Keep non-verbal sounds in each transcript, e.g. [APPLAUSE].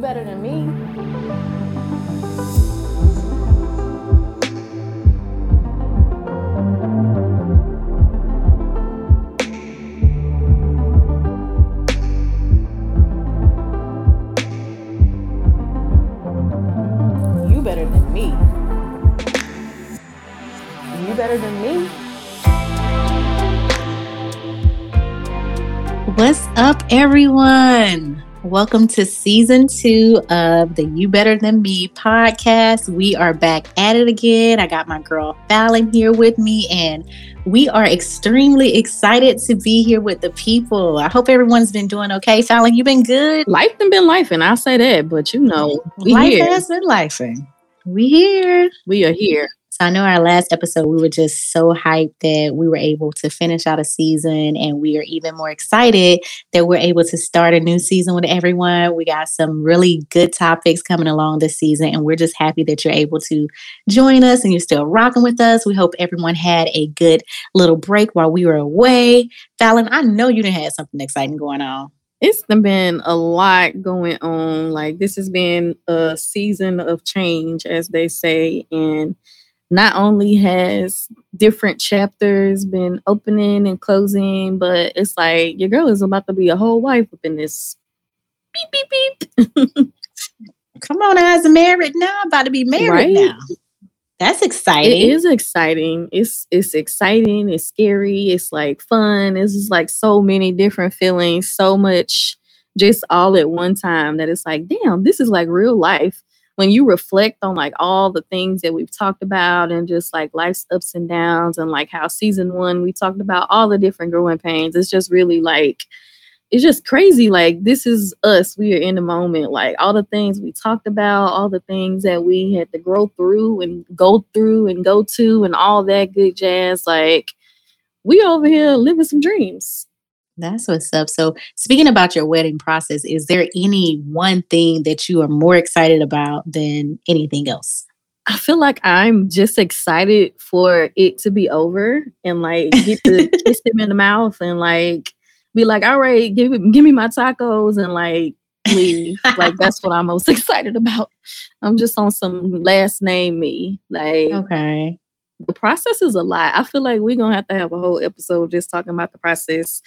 You better than me. You better than me. You better than me. What's up, everyone? Welcome to season two of the You Better Than Me podcast. We are back at it again. I got my girl Fallon here with me, and we are extremely excited to be here with the people. I hope everyone's been doing okay. Fallon, you've been good? Life done been life, and I say that, but you know, we Life here. has been lifing. We here. We are here. So I know our last episode, we were just so hyped that we were able to finish out a season, and we are even more excited that we're able to start a new season with everyone. We got some really good topics coming along this season, and we're just happy that you're able to join us and you're still rocking with us. We hope everyone had a good little break while we were away. Fallon, I know you didn't have something exciting going on. It's been a lot going on. Like this has been a season of change, as they say, and not only has different chapters been opening and closing, but it's like your girl is about to be a whole wife within this beep beep beep. [LAUGHS] Come on, as a married now, I'm about to be married Right? now. That's exciting. It is exciting. It's it's exciting. It's scary. It's like fun. It's just like so many different feelings, so much just all at one time that it's like, damn, this is like real life. When you reflect on like all the things that we've talked about and just like life's ups and downs and like how season one we talked about all the different growing pains. It's just really like it's just crazy. Like this is us. We are in the moment. Like all the things we talked about, all the things that we had to grow through and go through and go to, and all that good jazz. Like we over here living some dreams. That's what's up. So, speaking about your wedding process, is there any one thing that you are more excited about than anything else? I feel like I'm just excited for it to be over and like get to [LAUGHS] kiss him in the mouth and like be like, all right, give me give me my tacos and like leave. [LAUGHS] like that's what I'm most [LAUGHS] excited about. I'm just on some last name me. Like Okay. the process is a lot. I feel like we're gonna have to have a whole episode just talking about the process.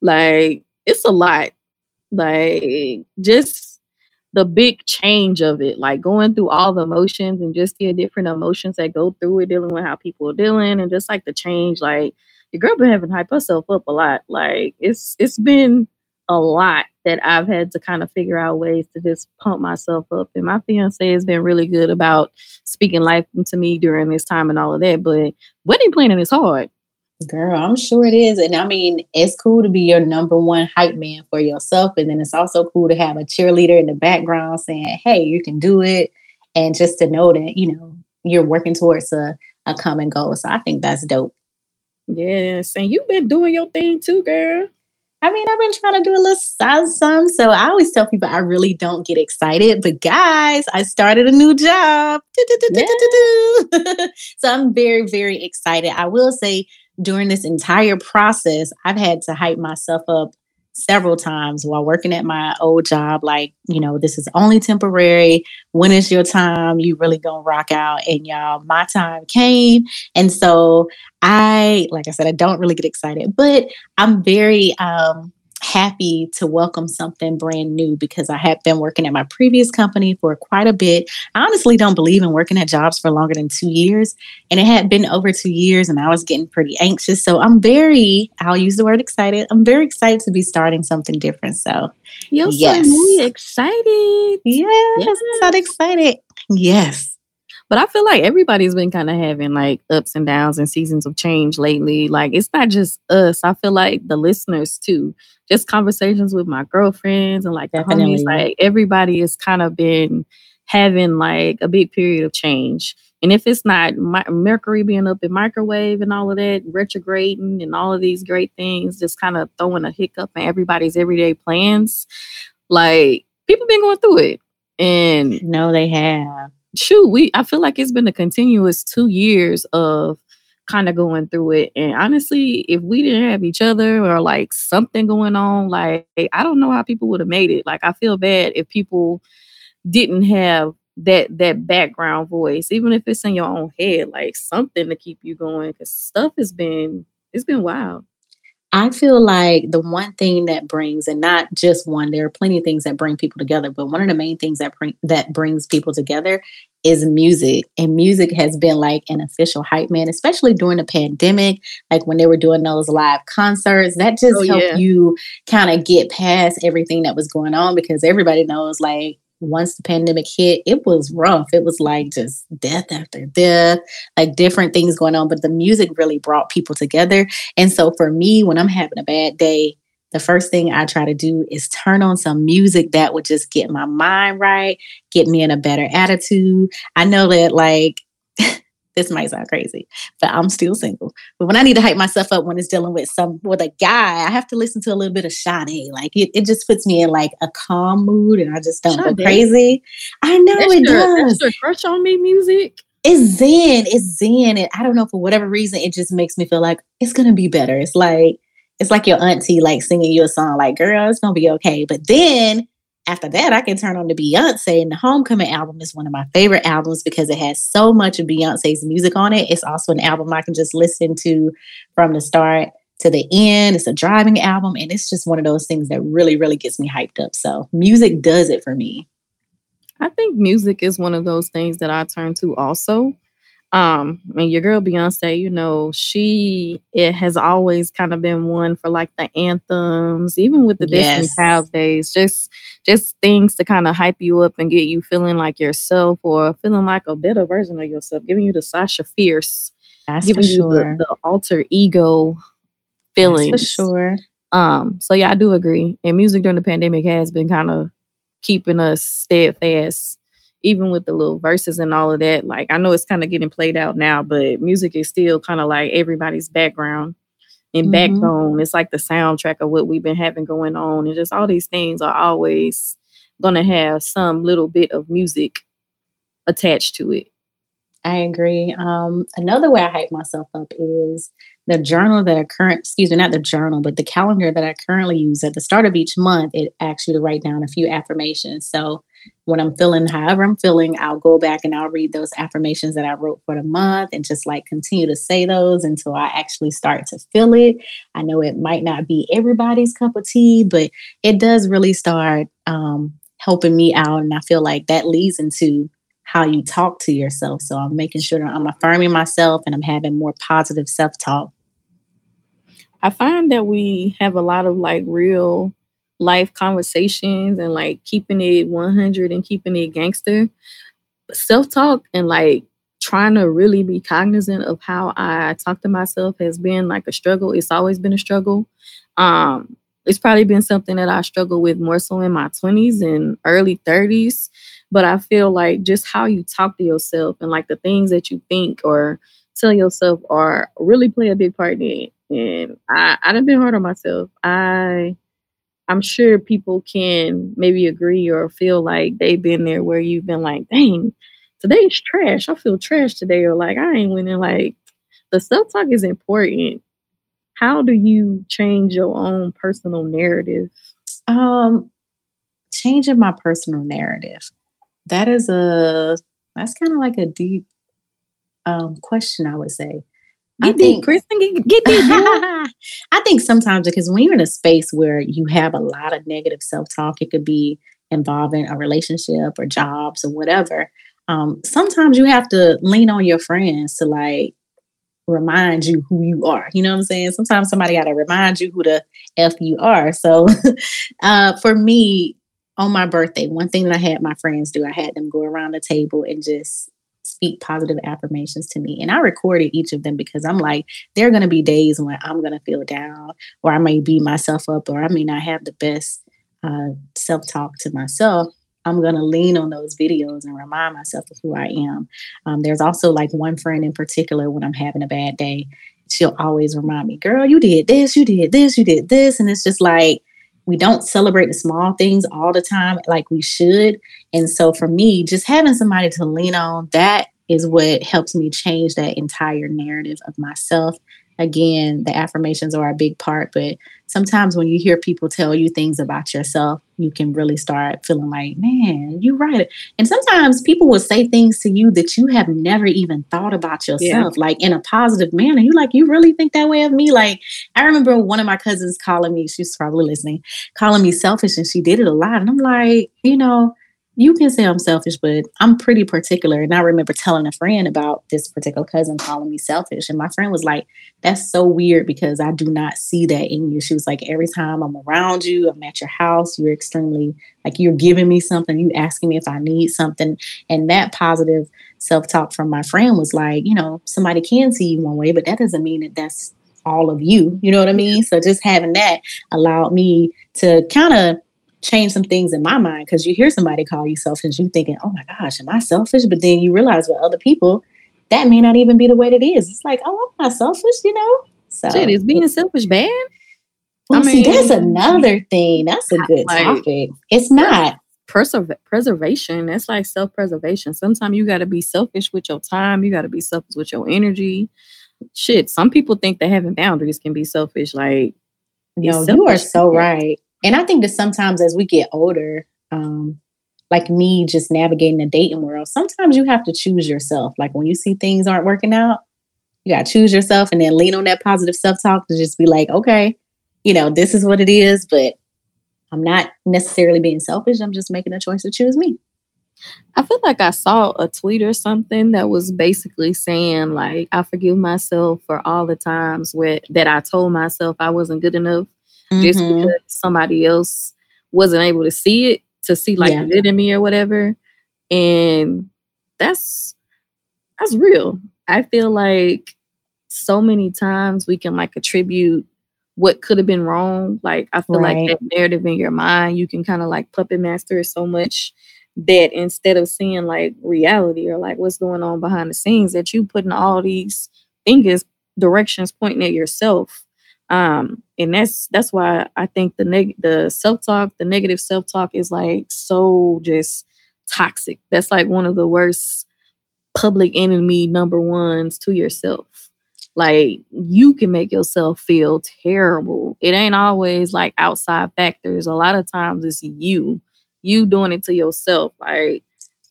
Like it's a lot. Like just the big change of it, like going through all the emotions and just the different emotions that go through it, dealing with how people are dealing, and just like the change. Like your girl been having to hype herself up a lot. Like it's it's been a lot that I've had to kind of figure out ways to just pump myself up. And my fiance has been really good about speaking life into me during this time and all of that. But wedding planning is hard. Girl, I'm sure it is. And I mean, it's cool to be your number one hype man for yourself. And then it's also cool to have a cheerleader in the background saying, hey, you can do it. And just to know that, you know, you're working towards a, a common goal. So I think that's dope. Yes. And you've been doing your thing too, girl. I mean, I've been trying to do a little some. So I always tell people I really don't get excited. But guys, I started a new job. [LAUGHS] So I'm very, very excited. I will say during this entire process, I've had to hype myself up several times while working at my old job. Like, you know, this is only temporary. When is your time? You really gonna rock out. And y'all, my time came. And so I, like I said, I don't really get excited, but I'm very um, happy to welcome something brand new because I have been working at my previous company for quite a bit. I honestly don't believe in working at jobs for longer than two years. And it had been over two years and I was getting pretty anxious. So I'm very, I'll use the word excited. I'm very excited to be starting something different. So, You're Yes. so excited. yes, I'm so excited. Yes. But I feel like everybody's been kind of having like ups and downs and seasons of change lately. Like it's not just us. I feel like the listeners too. Just conversations with my girlfriends and like the homies. Like everybody has kind of been having like a big period of change. And if it's not mi- Mercury being up in microwave and all of that, retrograding and all of these great things, just kind of throwing a hiccup in everybody's everyday plans, like people been going through it. And No, they have. Shoot, we I feel like it's been a continuous two years of kind of going through it. And honestly, if we didn't have each other or like something going on, like I don't know how people would have made it. Like I feel bad if people didn't have that that background voice, even if it's in your own head, like something to keep you going. Because stuff has been it's been wild. I feel like the one thing that brings, and not just one, there are plenty of things that bring people together, but one of the main things that bring that brings people together is music. And music has been like an official hype man, especially during the pandemic, like when they were doing those live concerts. That just oh, helped yeah. you kind of get past everything that was going on because everybody knows like once the pandemic hit, it was rough. It was like just death after death, like different things going on. But the music really brought people together. And so for me, when I'm having a bad day, the first thing I try to do is turn on some music that would just get my mind right, get me in a better attitude. I know that like [LAUGHS] this might sound crazy, but I'm still single. But when I need to hype myself up when it's dealing with some with a guy, I have to listen to a little bit of Sade. Like it, it just puts me in like a calm mood and I just don't Sade. go crazy. I know that's it your, does. That's crush on me music. It's zen. It's zen. And I don't know for whatever reason, it just makes me feel like it's gonna be better. It's like it's like your auntie like singing you a song like, girl, it's gonna be okay. But then after that, I can turn on to Beyonce. And the Homecoming album is one of my favorite albums because it has so much of Beyonce's music on it. It's also an album I can just listen to from the start to the end. It's a driving album, and it's just one of those things that really, really gets me hyped up. So, music does it for me. I think music is one of those things that I turn to also. Um, and your girl Beyonce, you know, she it has always kind of been one for like the anthems, even with the yes. Destiny's Child days, just just things to kind of hype you up and get you feeling like yourself or feeling like a better version of yourself, giving you the Sasha Fierce, That's giving you sure. the, the, alter ego feeling. for sure. Um, so yeah, I do agree. And music during the pandemic has been kind of keeping us steadfast even with the little Verzuz and all of that, like I know it's kind of getting played out now, but music is still kind of like everybody's background and mm-hmm. backbone. It's like the soundtrack of what we've been having going on. And just all these things are always gonna have some little bit of music attached to it. I agree. Um, another way I hype myself up is the journal that I current, excuse me, not the journal, but the calendar that I currently use at the start of each month. It asks you to write down a few affirmations. So when I'm feeling however I'm feeling, I'll go back and I'll read those affirmations that I wrote for the month and just like continue to say those until I actually start to feel it. I know it might not be everybody's cup of tea, but it does really start um, helping me out. And I feel like that leads into how you talk to yourself. So I'm making sure that I'm affirming myself and I'm having more positive self talk. I find that we have a lot of like real life conversations and like keeping it 100 and keeping it gangster. Self talk and like trying to really be cognizant of how I talk to myself has been like a struggle. It's always been a struggle. Um, it's probably been something that I struggle with more so in my 20s and early 30s. But I feel like just how you talk to yourself and like the things that you think or tell yourself are really play a big part in it. And I, I done been hard on myself. I I'm sure people can maybe agree or feel like they've been there where you've been like, dang, today's trash. I feel trash today, or like I ain't winning. Like the self talk is important. How do you change your own personal narrative? Um, changing my personal narrative. That is a that's kind of like a deep um question, I would say. Get I think, Kristin, get, get deep. [LAUGHS] I think sometimes because when you're in a space where you have a lot of negative self talk, it could be involving a relationship or jobs or whatever. Um, sometimes you have to lean on your friends to like remind you who you are. You know what I'm saying? Sometimes somebody got to remind you who the F you are. So [LAUGHS] uh, for me, on my birthday, one thing that I had my friends do, I had them go around the table and just speak positive affirmations to me. And I recorded each of them because I'm like, there are going to be days when I'm going to feel down, or I may beat myself up, or I may not have the best uh, self talk to myself. I'm going to lean on those videos and remind myself of who I am. Um, there's also like one friend in particular when I'm having a bad day, she'll always remind me, girl, you did this, you did this, you did this. And it's just like, we don't celebrate the small things all the time like we should. And so for me, just having somebody to lean on, that is what helps me change that entire narrative of myself again, the affirmations are a big part, but sometimes when you hear people tell you things about yourself, you can really start feeling like, man, you're right. And sometimes people will say things to you that you have never even thought about yourself, yeah. like in a positive manner. You like, you really think that way of me? Like, I remember one of my cousins calling me, she's probably listening, calling me selfish, and she did it a lot. And I'm like, you know, you can say I'm selfish, but I'm pretty particular. And I remember telling a friend about this particular cousin calling me selfish. And my friend was like, That's so weird because I do not see that in you. She was like, Every time I'm around you, I'm at your house, you're extremely like you're giving me something, you asking me if I need something. And that positive self talk from my friend was like, You know, somebody can see you one way, but that doesn't mean that that's all of you. You know what I mean? So just having that allowed me to kind of change some things in my mind because you hear somebody call you selfish, you thinking, oh my gosh, am I selfish? But then you realize with other people, that may not even be the way it is. It's like, oh, I'm not selfish, you know? So Shit, is being selfish bad? Well, I mean, see, that's another thing. That's a good like, topic. It's not. Preserv- preservation. That's like self preservation. Sometimes you got to be selfish with your time. You got to be selfish with your energy. Shit, some people think that having boundaries can be selfish. Like, no, you are so right. And I think that sometimes as we get older, um, like me just navigating the dating world, sometimes you have to choose yourself. Like when you see things aren't working out, you got to choose yourself and then lean on that positive self talk to just be like, okay, you know, this is what it is, but I'm not necessarily being selfish. I'm just making a choice to choose me. I feel like I saw a tweet or something that was basically saying like I forgive myself for all the times where that I told myself I wasn't good enough mm-hmm. just because somebody else wasn't able to see it, to see like yeah. good in me or whatever. And that's that's real. I feel like so many times we can like attribute what could have been wrong. Like I feel right. like that narrative in your mind, you can kind of like puppet master it so much that instead of seeing like reality or like what's going on behind the scenes, that you putting all these fingers directions pointing at yourself um, and that's that's why I think the neg- the self talk, the negative self talk is like so just toxic. That's like one of the worst public enemy number ones to yourself. Like you can make yourself feel terrible. It ain't always like outside factors. A lot of times it's you, you doing it to yourself. Like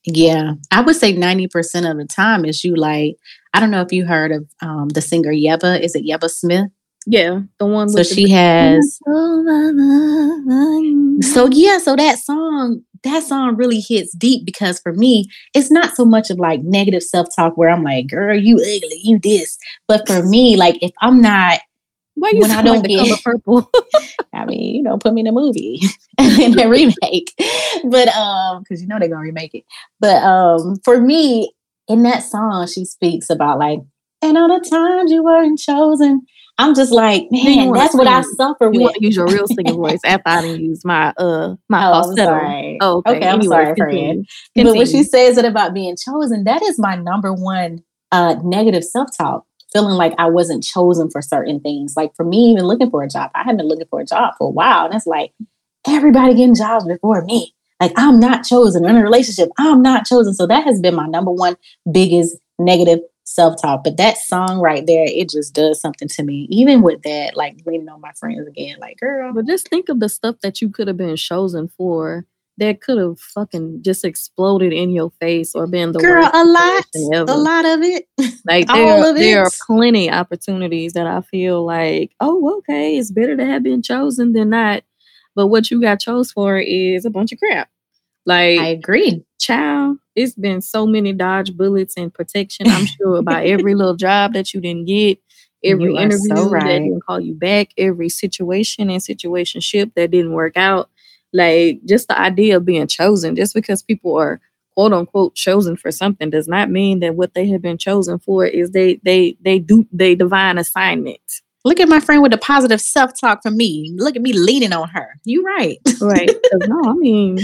yeah, I would say 90% of the time is you like, I don't know if you heard of um, the singer Yebba. Is it Yebba Smith? Yeah, the one. So she the- has. So yeah, so that song, that song really hits deep because for me, it's not so much of like negative self talk where I'm like, "Girl, you ugly, you this," but for me, like if I'm not. Why you when I don't like get, color purple? [LAUGHS] I mean, you know, put me in a movie [LAUGHS] in a remake, but um, because you know they're gonna remake it. But um, for me, in that song, she speaks about like, and all the times you weren't chosen, I'm just like, man, that's what I suffer you with. Want to use your real singing [LAUGHS] voice after I didn't use my uh my oh, falsetto. Sorry. Oh, okay. okay I'm sorry, friend. But when she says it about being chosen, that is my number one uh negative self-talk. Feeling like I wasn't chosen for certain things. Like for me, even looking for a job, I had been looking for a job for a while. And it's like everybody getting jobs before me. Like I'm not chosen in a relationship. I'm not chosen. So that has been my number one biggest negative self-talk. But that song right there, it just does something to me. Even with that, like leaning on my friends again, like girl. But just think of the stuff that you could have been chosen for that could have fucking just exploded in your face or been the girl a lot a lot of it like [LAUGHS] there, there are plenty opportunities that i feel like oh okay it's better to have been chosen than not but what you got chose for is a bunch of crap like I agree. Child, it's been so many dodge bullets and protection. I'm [LAUGHS] sure about every little job that you didn't get, every you interview so right. that didn't call you back, every situation and situationship that didn't work out. Like just the idea of being chosen, just because people are quote unquote chosen for something does not mean that what they have been chosen for is they they they do they divine assignment. Look at my friend with the positive self talk for me. Look at me leaning on her. You right. [LAUGHS] right. No, I mean,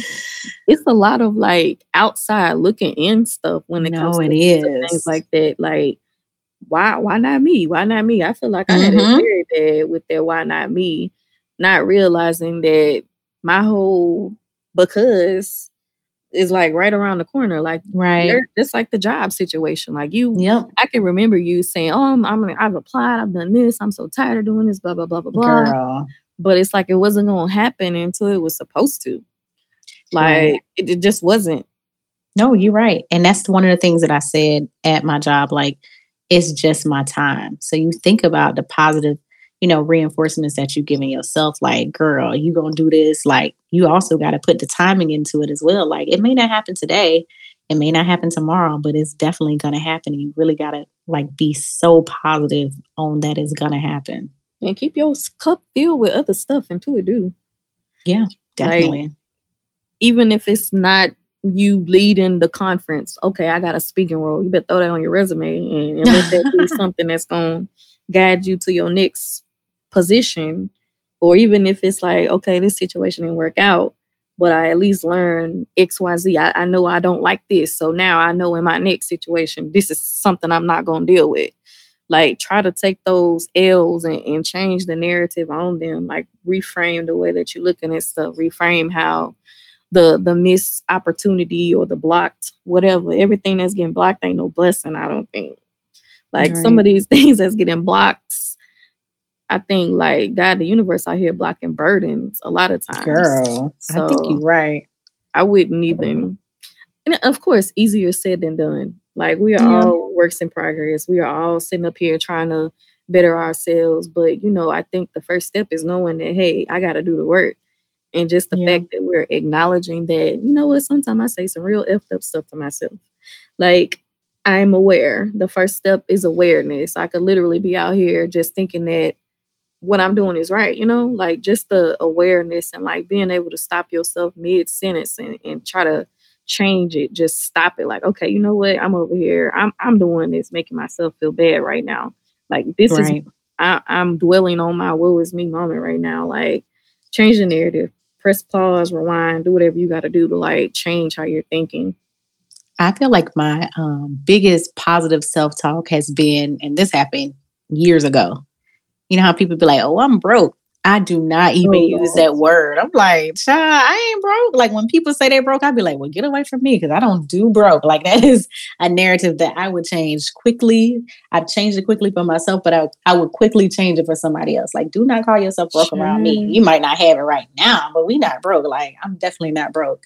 it's a lot of like outside looking in stuff when it no, comes to it is. things like that. Like, why why not me? Why not me? I feel like I mm-hmm. had it mm-hmm. very bad with that why not me, not realizing that my whole because is like right around the corner. Like right, it's like the job situation. Like you, yep. I can remember you saying, "Oh, I'm, I'm I've applied, I've done this, I'm so tired of doing this, blah blah blah blah blah." Girl. But it's like it wasn't gonna happen until it was supposed to. Like it, it just wasn't. No, you're right, and that's one of the things that I said at my job. Like it's just my time. So you think about the positive you know, reinforcements that you're giving yourself, like, girl, you gonna do this. Like, you also got to put the timing into it as well. Like, it may not happen today, it may not happen tomorrow, but it's definitely gonna happen. You really gotta like be so positive on that it's gonna happen. And keep your cup filled with other stuff until it do. Yeah, definitely. Like, even if it's not you leading the conference, okay, I got a speaking role. You better throw that on your resume and, and let that be [LAUGHS] something that's gonna guide you to your next position, or even if it's like, okay, this situation didn't work out, but I at least learn XYZ. I, I know I don't like this. So now I know in my next situation, this is something I'm not going to deal with. Like, try to take those L's and, and change the narrative on them. Like, reframe the way that you're looking at stuff, reframe how the the missed opportunity or the blocked whatever everything that's getting blocked ain't no blessing i don't think like right. some of these [LAUGHS] things that's getting blocked I think like God, the universe out here blocking burdens a lot of times. Girl, so I think you're right. I wouldn't even, and of course, easier said than done. Like we are yeah. all works in progress. We are all sitting up here trying to better ourselves. But you know, I think the first step is knowing that hey, I got to do the work, and just the yeah. fact that we're acknowledging that you know what. Sometimes I say some real effed up stuff to myself, like. I'm aware. The first step is awareness. I could literally be out here just thinking that what I'm doing is right, you know, like just the awareness and like being able to stop yourself mid sentence and, and try to change it, just stop it. Like, okay, you know what? I'm over here. I'm I'm doing this, making myself feel bad right now. Like this right. is I, I'm dwelling on my woe is me moment right now. Like change the narrative, press pause, rewind, do whatever you gotta do to like change how you're thinking. I feel like my um, biggest positive self talk has been, and this happened years ago you know how people be like, "Oh, I'm broke." I do not even oh, use that word. I'm like, child, I ain't broke. Like when people say they broke, I'd be like, well, get away from me because I don't do broke. Like [LAUGHS] that is a narrative that I would change quickly. I've changed it quickly for myself, but I, I would quickly change it for somebody else. Like, do not call yourself broke sure. around me. You might not have it right now, but we not broke. Like, I'm definitely not broke.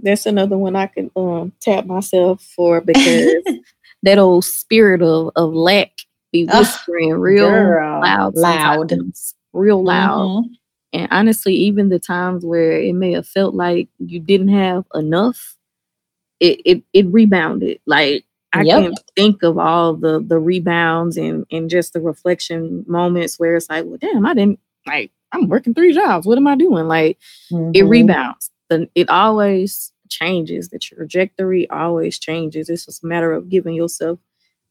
That's another one I can um, tap myself for because [LAUGHS] that old spirit of, of lack be whispering real girl, loud, loud, real loud. Mm-hmm. And honestly, even the times where it may have felt like you didn't have enough, it it, it rebounded. Like I yep. can think of all the the rebounds and and just the reflection moments where it's like, well, damn, I didn't like. I'm working three jobs. What am I doing? Like mm-hmm. it rebounds. The, it always changes. The trajectory always changes. It's just a matter of giving yourself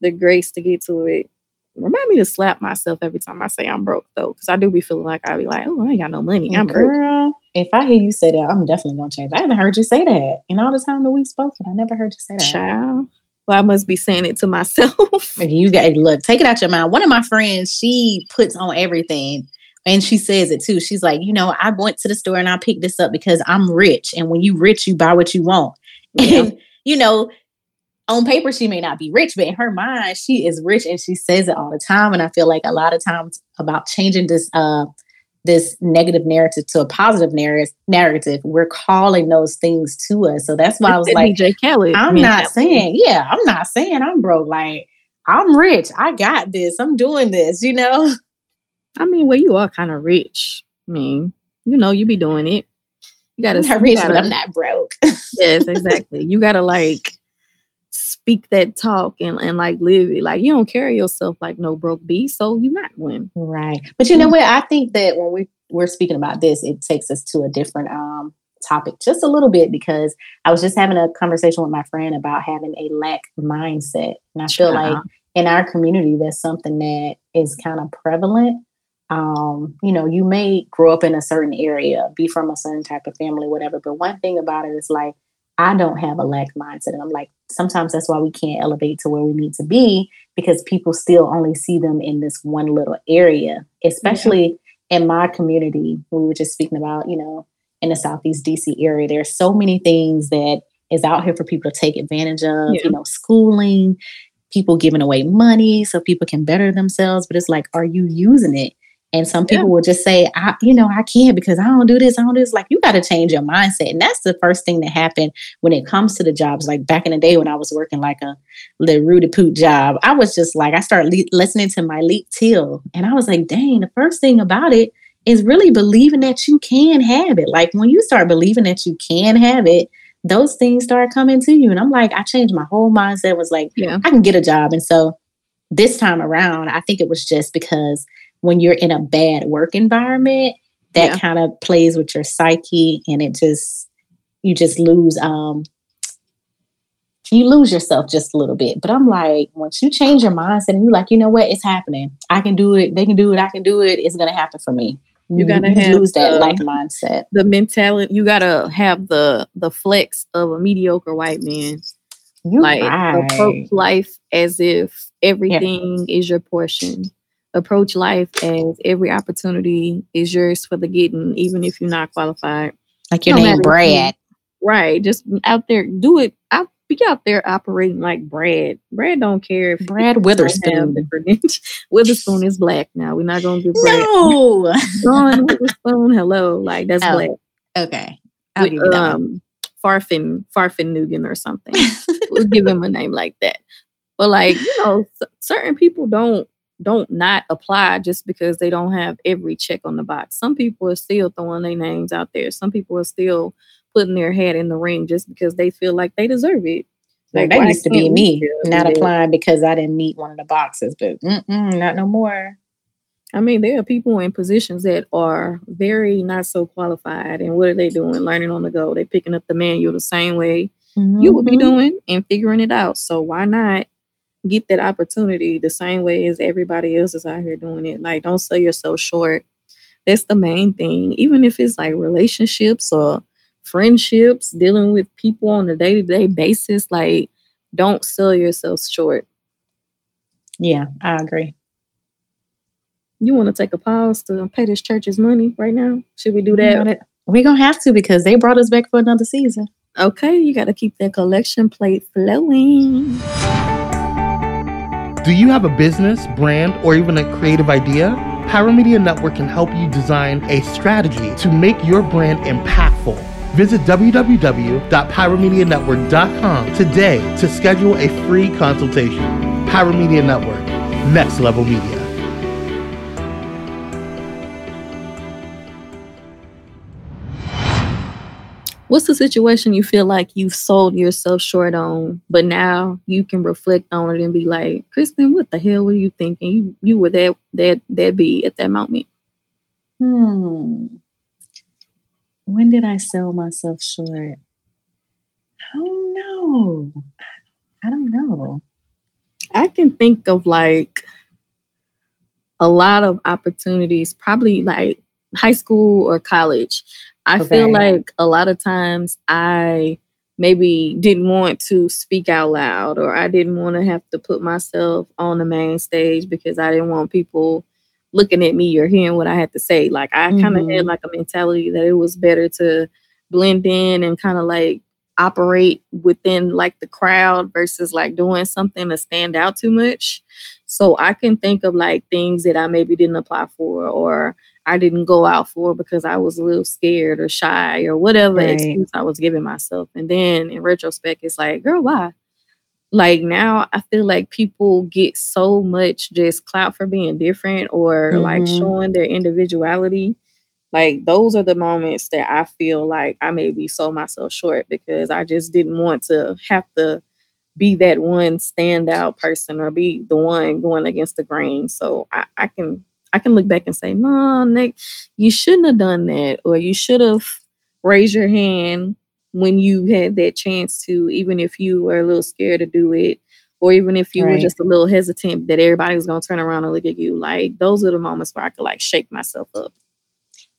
the grace to get to it remind me to slap myself every time I say I'm broke though, because I do be feeling like I be like, oh, I ain't got no money. I'm Girl, broke. If I hear you say that, I'm definitely gonna change. I haven't heard you say that in all the time that we've spoken. I never heard you say that. Child. Well, I must be saying it to myself. [LAUGHS] you got look, take it out your mind. One of my friends, she puts on everything. And she says it too. She's like, you know, I went to the store and I picked this up because I'm rich. And when you rich, you buy what you want. Yeah. And [LAUGHS] you know, on paper she may not be rich but in her mind she is rich and she says it all the time. And i feel like a lot of times about changing this uh this negative narrative to a positive narrative narrative we're calling those things to us. So that's why i was like DJ Kelly, i'm not saying yeah i'm not saying i'm broke. Like i'm rich. I got this. I'm doing this you know? [LAUGHS] I mean well you are kind of rich. I mean you know you be doing it. You gotta I'm not rich, gotta, but i'm not broke. [LAUGHS] Yes exactly. You gotta like speak that talk and, and like live it. Like you don't carry yourself like no broke beast, so you're not one. Right. But you know what? I think that when we we're speaking about this, it takes us to a different um topic just a little bit because I was just having a conversation with my friend about having a lack mindset. And I feel like in our community that's something that is kind of prevalent. Um, you know, you may grow up in a certain area, be from a certain type of family, whatever. But one thing about it is like I don't have a lack mindset. And I'm like, sometimes that's why we can't elevate to where we need to be because people still only see them in this one little area, especially in my community. We were just speaking about, you know, in the Southeast DC area, there's so many things that is out here for people to take advantage of, yeah. you know, schooling, people giving away money so people can better themselves. But it's like, are you using it? And some people yeah. will just say, I, you know, I can't because I don't do this, I don't do this. Like, you got to change your mindset. And that's the first thing that happened when it comes to the jobs. Like back in the day when I was working like a little Rudy Poot job, I was just like, I started le- listening to Myleik Teele. And I was like, dang, the first thing about it is really believing that you can have it. Like when you start believing that you can have it, those things start coming to you. And I'm like, I changed my whole mindset, was like, yeah. I can get a job. And so this time around, I think it was just because when you're in a bad work environment, that yeah. kind of plays with your psyche and it just you just lose um you lose yourself just a little bit. But I'm like, once you change your mindset and you're like, you know what, it's happening. I can do it. They can do it. I can do it. It's gonna happen for me. You gotta you lose that like mindset. The mentality. You gotta have the the flex of a mediocre white man. You like right. approach life as if everything yeah. is your portion approach life as every opportunity is yours for the getting, even if you're not qualified. Like your no name, Brad. right. Just out there, do it. Out, be out there operating like Brad. Brad don't care if Brad Witherspoon. [LAUGHS] Witherspoon is black now. We're not gonna do Brad. No, [LAUGHS] John Witherspoon. Hello, like that's oh, black. Okay. With, um, Farfin Farfin Nugan or something. we'll give him a name like that. But like you know, certain people don't don't not apply just because they don't have every check on the box. Some people are still throwing their names out there. Some people are still putting their head in the ring just because they feel like they deserve it. Like that used to be me, not applying because I didn't meet one of the boxes, but not no more. I mean, there are people in positions that are very not so qualified, and what are they doing? Learning on the go. They're picking up the manual the same way mm-hmm. you would be mm-hmm. doing and figuring it out. So why not get that opportunity the same way as everybody else is out here doing it. Like, don't sell yourself short. That's the main thing. Even if it's like relationships or friendships, dealing with people on a day to day basis, like, don't sell yourself short. Yeah, I agree. You want to take a pause to pay this church's money right now? Should we do that? We're going to have to because they brought us back for another season. Okay, you got to keep that collection plate flowing. Do you have a business, brand, or even a creative idea? Pyro Media Network can help you design a strategy to make your brand impactful. Visit www.pyromedianetwork.com today to schedule a free consultation. Pyro Media Network, next level media. What's the situation you feel like you've sold yourself short on, but now you can reflect on it and be like, Kristin, what the hell were you thinking? You, you were that that that be at that moment. Hmm. When did I sell myself short? I don't know. I don't know. I can think of like a lot of opportunities, probably like high school or college. I okay. feel like a lot of times I maybe didn't want to speak out loud or I didn't want to have to put myself on the main stage because I didn't want people looking at me or hearing what I had to say. Like I mm-hmm. kind of had like a mentality that it was better to blend in and kind of like operate within like the crowd versus like doing something to stand out too much. So I can think of like things that I maybe didn't apply for or I didn't go out for because I was a little scared or shy or whatever right. excuse I was giving myself. And then in retrospect, it's like, girl, why? Like now I feel like people get so much just clout for being different or mm-hmm. like showing their individuality. Like those are the moments that I feel like I maybe sold myself short because I just didn't want to have to be that one standout person or be the one going against the grain. So I, I can I can look back and say, no, Nick, you shouldn't have done that, or you should have raised your hand when you had that chance to, even if you were a little scared to do it, or even if you right. were just a little hesitant that everybody was going to turn around and look at you. Like those are the moments where I could like shake myself up.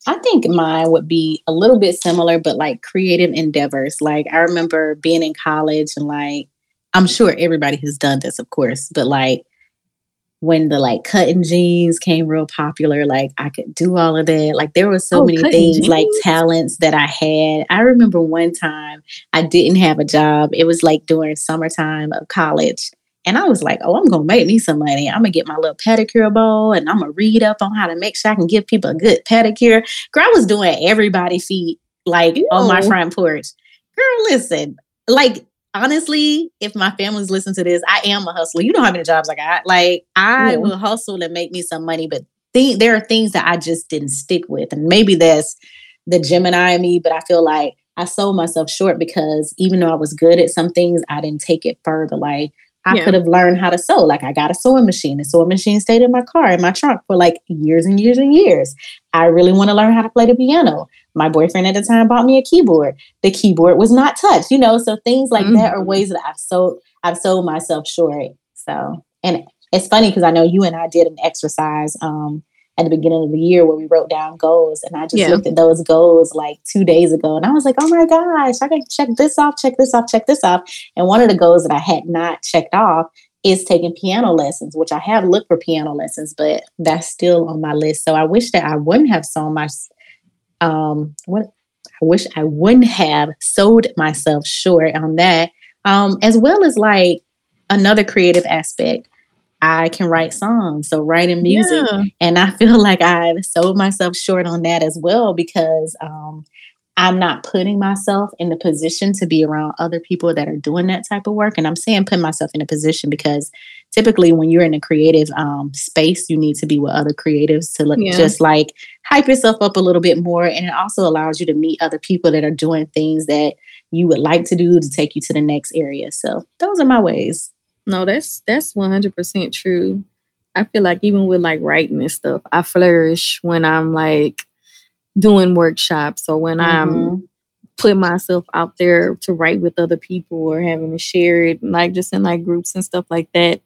I think mine would be a little bit similar, but like creative endeavors. Like I remember being in college and like, I'm sure everybody has done this, of course, but like when the like cutting jeans came real popular, like I could do all of that. Like there were so Oh, many things, like talents that I had. I remember one time I didn't have a job. It was like during summertime of college. And I was like, oh, I'm gonna make me some money. I'm gonna get my little pedicure bowl and I'm gonna read up on how to make sure I can give people a good pedicure. Girl, I was doing everybody feet like on my front porch. Girl, listen, like honestly, if my family's listen to this, I am a hustler. You know how many jobs I got. Like I will hustle and make me some money, but th- there are things that I just didn't stick with. And maybe that's the Gemini in me, but I feel like I sold myself short because even though I was good at some things, I didn't take it further. Like I Yeah. could have learned how to sew. Like I got a sewing machine. The sewing machine stayed in my car, in my trunk for like years and years and years. I really want to learn how to play the piano. My boyfriend at the time bought me a keyboard. The keyboard was not touched, you know. So things like that are ways that I've sold I've sold myself short. So and it's funny because I know you and I did an exercise um at the beginning of the year where we wrote down goals and I just Yeah. looked at those goals like two days ago and I was like, oh my gosh, I can check this off, check this off, check this off. And one of the goals that I had not checked off is taking piano lessons, which I have looked for piano lessons, but that's still on my list. So I wish that I wouldn't have sold my um what I wish I wouldn't have sold myself short on that. Um, as well as like another creative aspect. I can write songs, so writing music. Yeah. And I [LAUGHS] feel like I've sold myself short on that as well because um, I'm not putting myself in the position to be around other people that are doing that type of work. And I'm saying put myself in a position because typically when you're in a creative um, space, you need to be with other creatives to look Yeah. just like hype yourself up a little bit more. And it also allows you to meet other people that are doing things that you would like to do to take you to the next area. So those are my ways. No, that's that's one hundred percent true. I feel like even with like writing and stuff, I flourish when I'm like doing workshops or when I'm Mhm. putting myself out there to write with other people or having to share it, like just in like groups and stuff like that.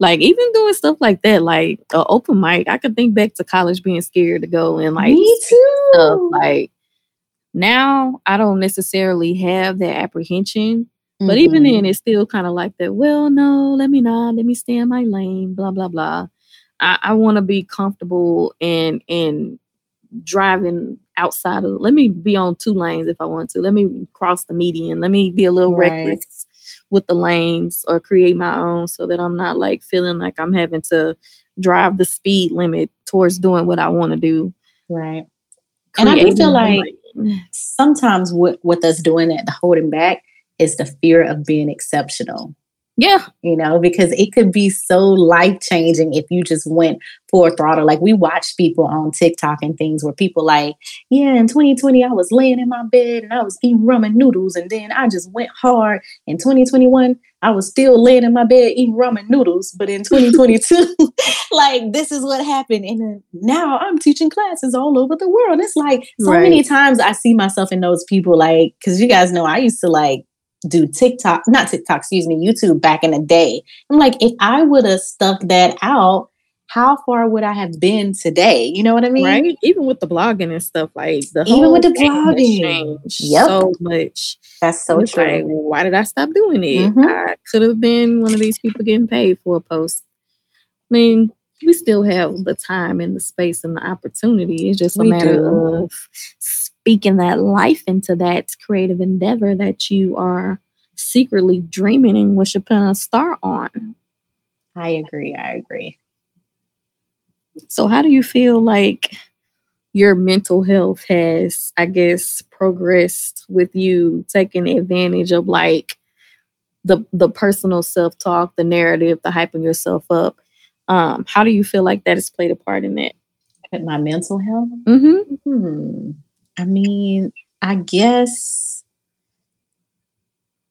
Like even doing stuff like that, like an open mic, I could think back to college being scared to go and like Me stuff. too. Like now, I don't necessarily have that apprehension. But even Mhm. then, it's still kind of like that. Well, no, let me not. Let me stay in my lane. Blah blah blah. I, I want to be comfortable and and driving outside of. Let me be on two lanes if I want to. Let me cross the median. Let me be a little Right. reckless with the lanes or create my own, so that I'm not like feeling like I'm having to drive the speed limit towards doing what I want to do. right. And I do feel like sometimes with, with us doing that, the holding back is the fear of being exceptional. yeah, You know, because it could be so life changing if you just went full throttle. Like we watch people on TikTok and things where people like, yeah, in 2020 I was laying in my bed and I was eating ramen noodles, and then I just went hard. In 2021, I was still laying in my bed eating ramen noodles, but in 2022, [LAUGHS] like this is what happened. And then now I'm teaching classes all over the world. It's like so many times I see myself in those people, like, because you guys know I used to like do TikTok, not TikTok, excuse me, YouTube back in the day. I'm like, if I would have stuck that out, how far would I have been today? You know what I mean? right? Even with the blogging and stuff, like the Even with the blogging. changed Yep. so much. That's so it's like, true. why did I stop doing it? Mhm. I could have been one of these people getting paid for a post. I mean, we still have the time and the space and the opportunity. It's just a We matter do. of speaking that life into that creative endeavor that you are secretly dreaming and wish upon a star on. I agree. I agree. So, how do you feel like your mental health has, I guess, progressed with you taking advantage of like the the personal self talk, the narrative, the hyping yourself up? Um, how do you feel like that has played a part in that? With my mental health, Mm-hmm. hmm. I mean, I guess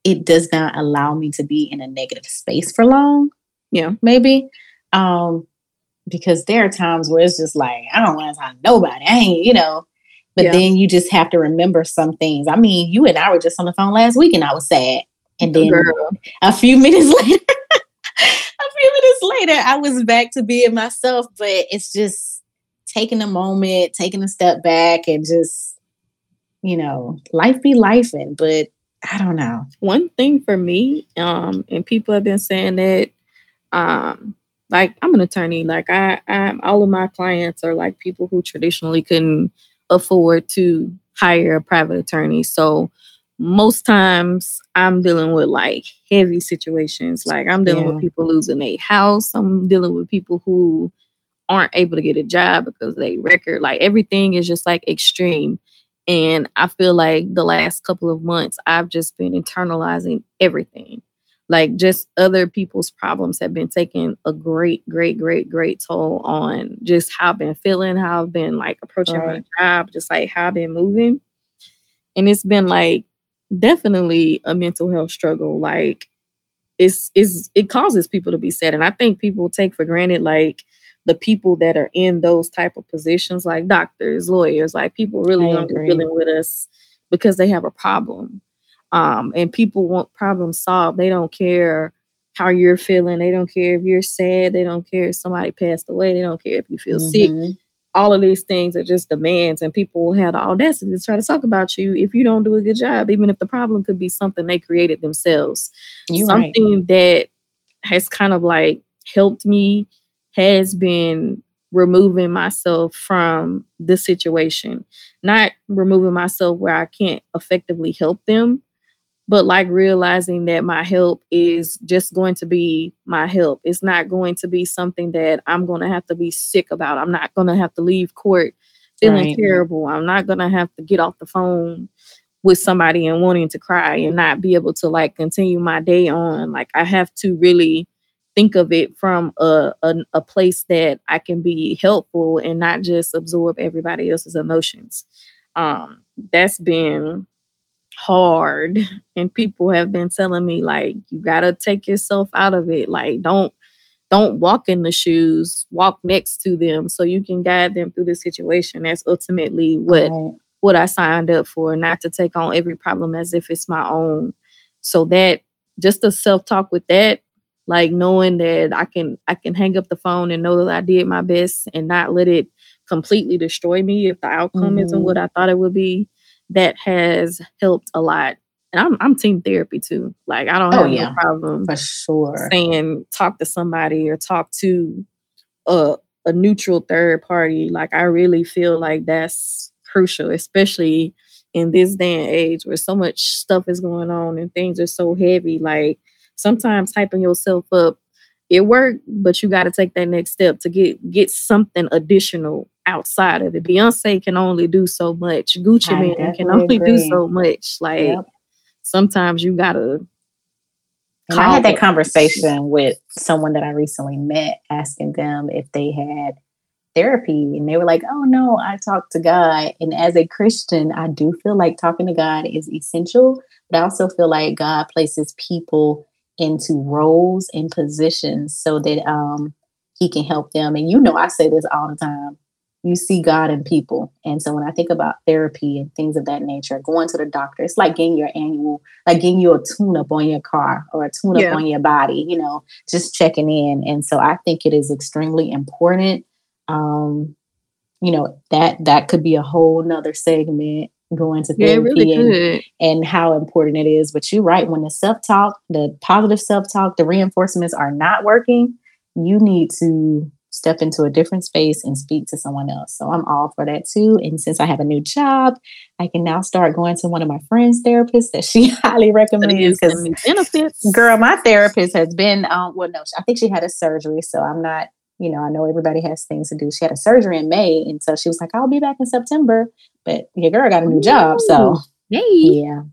it does not allow me to be in a negative space for long. Yeah. maybe. Um, because there are times where it's just like, I don't want to talk to nobody. I ain't, you know. But Yeah. then you just have to remember some things. I mean, you and I were just on the phone last week and I was sad. And then Girl. a few minutes [LAUGHS] later, a few minutes later, I was back to being myself. But it's just taking a moment, taking a step back, and just, you know, life be lifing. But I don't know. one thing for me, um, and people have been saying that, um, like I'm an attorney. Like I, I, all of my clients are like people who traditionally couldn't afford to hire a private attorney. So most times I'm dealing with like heavy situations. Like I'm dealing yeah. with people losing a house. I'm dealing with people who aren't able to get a job because they record. Like everything is just like extreme. And I feel like the last couple of months I've just been internalizing everything like just other people's problems have been taking a great, great, great, great toll on just how I've been feeling, how I've been like approaching right. my job, just like how I've been moving. And it's been like definitely a mental health struggle. Like it's it's, it causes people to be sad. And I think people take for granted like the people that are in those type of positions, like doctors, lawyers, like people really are dealing with us because they have a problem um, and people want problems solved. They don't care how you're feeling. They don't care if you're sad. They don't care if somebody passed away. They don't care if you feel mm-hmm. sick. All of these things are just demands, and people will have the audacity to try to talk about you if you don't do a good job, even if the problem could be something they created themselves. You're something right. that has kind of like helped me has been removing myself from the situation, not removing myself where I can't effectively help them, but like realizing that my help is just going to be my help. It's not going to be something that I'm going to have to be sick about. I'm not going to have to leave court feeling right. terrible. I'm not going to have to get off the phone with somebody and wanting to cry and not be able to like continue my day on. Like I have to really think of it from a, a, a place that I can be helpful and not just absorb everybody else's emotions. Um, that's been hard and people have been telling me like you got to take yourself out of it like don't don't walk in the shoes walk next to them so you can guide them through the situation that's ultimately what right. what i signed up for not to take on every problem as if it's my own so that just the self-talk with that like knowing that i can i can hang up the phone and know that i did my best and not let it completely destroy me if the outcome mm-hmm. isn't what i thought it would be that has helped a lot. And I'm I'm team therapy too. Like I don't oh, have yeah, no problem for sure saying talk to somebody or talk to a a neutral third party. Like I really feel like that's crucial, especially in this day and age where so much stuff is going on and things are so heavy. Like sometimes hyping yourself up, it worked, but you got to take that next step to get get something additional outside of it. Beyonce can only do so much. Gucci I Mane can only agree. do so much. Like yep. sometimes you gotta. I had that conversation with someone that I recently met, asking them if they had therapy, and they were like, "Oh no, I talk to God." And as a Christian, I do feel like talking to God is essential, but I also feel like God places people into roles and positions so that um, He can help them. And you know, I say this all the time you see God in people. And so when I think about therapy and things of that nature, going to the doctor, it's like getting your annual, like getting you a tune up on your car or a tune up yeah. on your body, you know, just checking in. And so I think it is extremely important. Um, you know, that that could be a whole nother segment going to therapy yeah, really and, and how important it is. But you're right, when the self-talk, the positive self-talk, the reinforcements are not working, you need to step into a different space and speak to someone else. So I'm all for that too. And since I have a new job, I can now start going to one of my friends' therapists that she [LAUGHS] highly recommends. Because benefits, girl, my therapist has been. Um, well, no, I think she had a surgery, so I'm not. You know, I know everybody has things to do. She had a surgery in May, and so she was like, "I'll be back in September." But your girl got a new job, so Yay. yeah.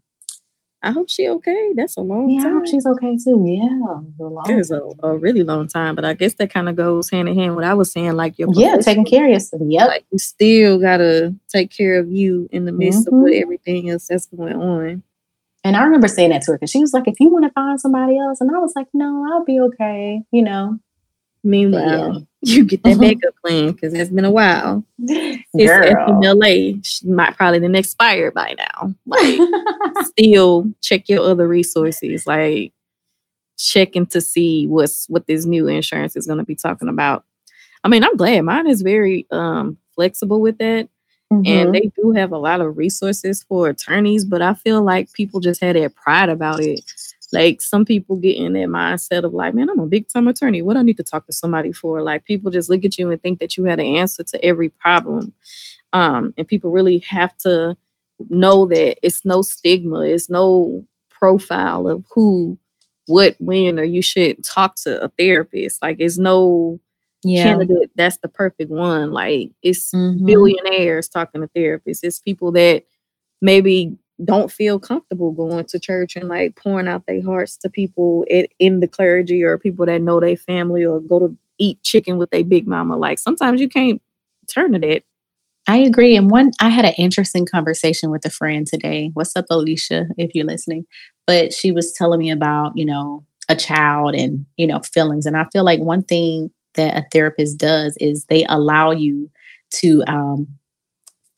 I hope she okay. That's a long yeah, time. I hope she's okay too. Yeah, it is a, a, really long time, but I guess that kind of goes hand in hand. What I was saying, like your yeah, taking care of yourself. Yep, like you still gotta take care of you in the midst mm-hmm. of what everything else that's going on. And I remember saying that to her because she was like, "If you want to find somebody else," and I was like, "No, I'll be okay." You know. Meanwhile, yeah. you get that backup plan because it's been a while. [LAUGHS] It's FMLA. She might probably then expired by now. Like, [LAUGHS] still check your other resources. Like, checking to see what's what this new insurance is going to be talking about. I mean, I'm glad mine is very um, flexible with that. Mm-hmm. And they do have a lot of resources for attorneys, but I feel like people just had that pride about it Like some people get in that mindset of like, man, I'm a big time attorney. What do I need to talk to somebody for? Like people just look at you and think that you had an answer to every problem. Um, and people really have to know that it's no stigma, it's no profile of who, what, when, or you should talk to a therapist. Like it's no yeah. candidate that's the perfect one. Like it's mm-hmm. billionaires talking to therapists. It's people that maybe don't feel comfortable going to church and like pouring out their hearts to people in, in the clergy or people that know their family or go to eat chicken with their big mama. Like sometimes you can't turn to that. I agree. And one, I had an interesting conversation with a friend today. What's up, Alicia, if you're listening? But she was telling me about, you know, a child and, you know, feelings. And I feel like one thing that a therapist does is they allow you to um,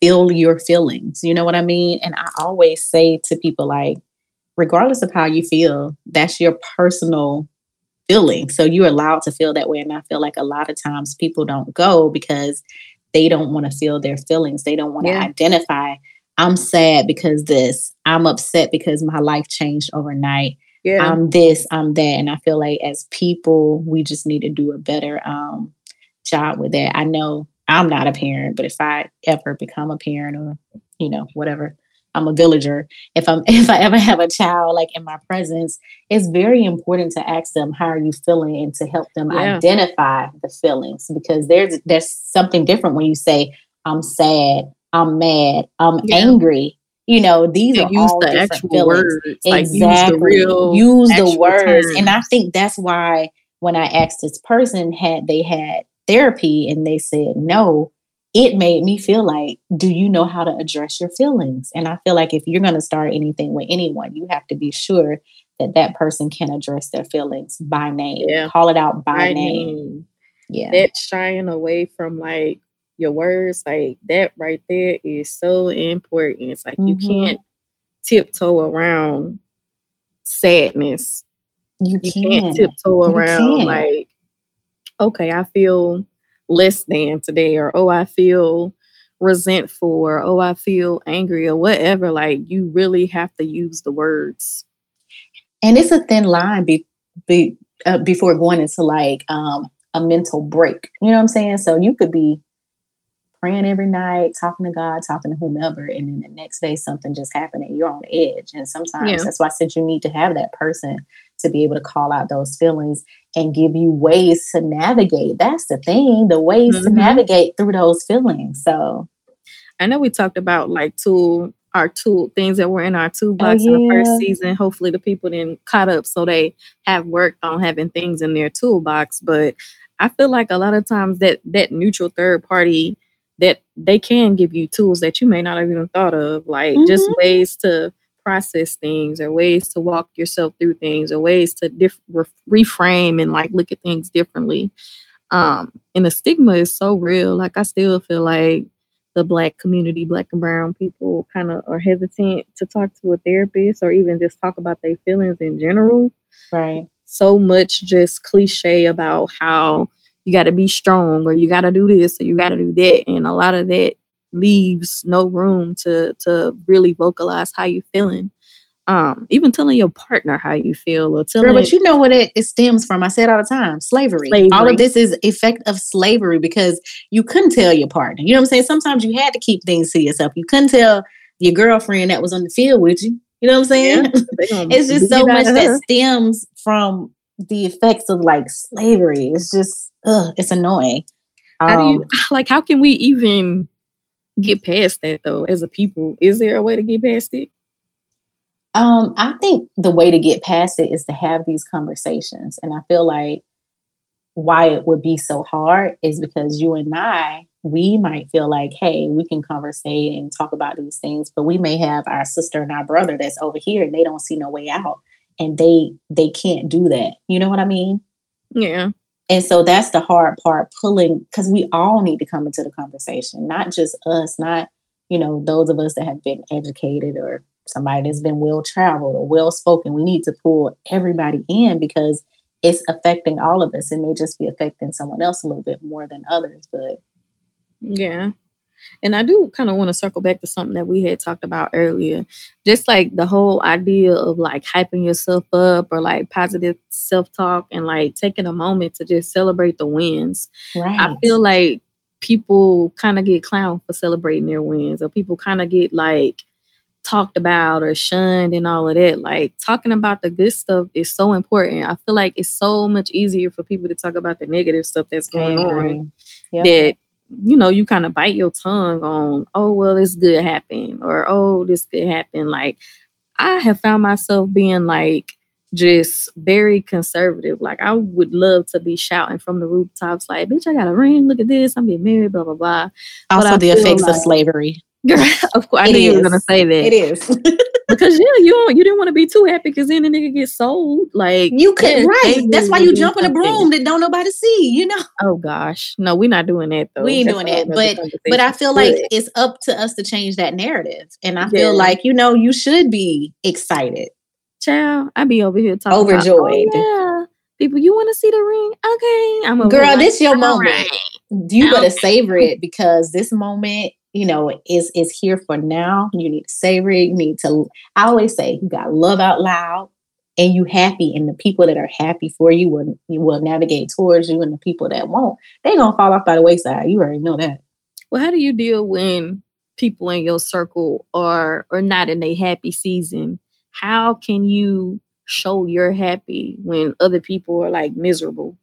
feel your feelings. You know what I mean? And I always say to people, like, regardless of how you feel, that's your personal feeling. So you're allowed to feel that way. And I feel like a lot of times people don't go because they don't want to feel their feelings. They don't want to yeah. identify, I'm sad because this, I'm upset because my life changed overnight. Yeah. I'm this, I'm that. And I feel like as people, we just need to do a better um, job with that. I know I'm not a parent, but if I ever become a parent or, you know, whatever, I'm a villager. If I'm [LAUGHS] if I ever have a child like in my presence, it's very important to ask them how are you feeling and to help them yeah. identify the feelings because there's there's something different when you say I'm sad, I'm mad, I'm yeah. angry you know these are use all the different actual feelings. words exactly like use the, real use the words terms. and i think that's why when i asked this person had they had therapy and they said no it made me feel like do you know how to address your feelings and i feel like if you're going to start anything with anyone you have to be sure that that person can address their feelings by name yeah. call it out by, by name. name yeah that's shying away from like your words, like that right there is so important. It's like mm-hmm. you can't tiptoe around sadness. You, you can't. tiptoe around can't. like, okay, I feel less than today, or oh, I feel resentful, or oh, I feel angry, or whatever. Like you really have to use the words. And it's a thin line be, be, uh, before going into like um, a mental break. You know what I'm saying? So you could be praying every night, talking to God, talking to whomever, and then the next day something just happened and you're on edge. And sometimes yeah. that's why I said you need to have that person to be able to call out those feelings and give you ways to navigate. That's the thing, the ways mm-hmm. to navigate through those feelings. So I know we talked about like tool our tool things that were in our toolbox oh, yeah. in the first season. Hopefully the people then caught up so they have worked on having things in their toolbox. But I feel like a lot of times that that neutral third party that they can give you tools that you may not have even thought of, like mm-hmm. just ways to process things or ways to walk yourself through things or ways to diff- re- reframe and like look at things differently. Um, and the stigma is so real. Like I still feel like the black community, black and brown people kind of are hesitant to talk to a therapist or even just talk about their feelings in general. Right. So much just cliche about how you got to be strong or you got to do this or you got to do that and a lot of that leaves no room to to really vocalize how you feeling. Um even telling your partner how you feel or telling Girl, but you know what it, it stems from. I say it all the time slavery. slavery all of this is effect of slavery because you couldn't tell your partner. You know what i'm saying? Sometimes you had to keep things to yourself. You couldn't tell your girlfriend that was on the field with you. You know what i'm saying? yeah, [LAUGHS] it's just so much that stems from the effects of like slavery. It's just ugh, it's annoying. How um, do you um, [SIGHS] like? How can we even get past that though? As a people, is there a way to get past it? Um, I think the way to get past it is to have these conversations, and I feel like why it would be so hard is because you and I, we might feel like, hey, we can conversate and talk about these things, but we may have our sister and our brother that's over here and they don't see no way out and they they can't do that. You know what I mean? Yeah. And so that's the hard part pulling because we all need to come into the conversation, not just us, not, you know, those of us that have been educated or somebody that's been well traveled or well spoken. We need to pull everybody in because it's affecting all of us. It may just be affecting someone else a little bit more than others, but yeah. And I do kind of want to circle back to something that we had talked about earlier. Just like the whole idea of like hyping yourself up or like positive self talk and like taking a moment to just celebrate the wins. Right. I feel like people kind of get clowned for celebrating their wins, or people kind of get like talked about or shunned and all of that. Like talking about the good stuff is so important. I feel like it's so much easier for people to talk about the negative stuff that's going on Yep. that you know you kind of bite your tongue on oh well this good happen or oh this could happen. Like i have found myself being like just very conservative. Like i would love to be shouting from the rooftops like bitch i got a ring. Look at this. I'm getting married blah blah blah. Also, the effects of like- slavery. [LAUGHS] of course i It knew you were gonna say that It is. [LAUGHS] because yeah you don't, you didn't want to be too happy because then the nigga gets sold like you could right. That's why you jump in a broom that don't nobody see. You know. [LAUGHS] oh gosh no we're not doing that though We ain't That's doing that, but but I feel like it's up to us to change that narrative. And I Yeah. feel like, you know, you should be excited. Child, I be over here talking about, Overjoyed. oh, yeah. People, you want to see the ring? Okay. I'm a Girl, this your moment. right. You better Okay. savor it because this moment, you know, is is here for now. You need to savor it. You need to I always say you gotta love out loud and you happy and the people that are happy for you will you will navigate towards you and the people that won't, they gonna fall off by the wayside. You already know that. Well, how do you deal when people in your circle are are not in a happy season? How can you show you're happy when other people are like miserable?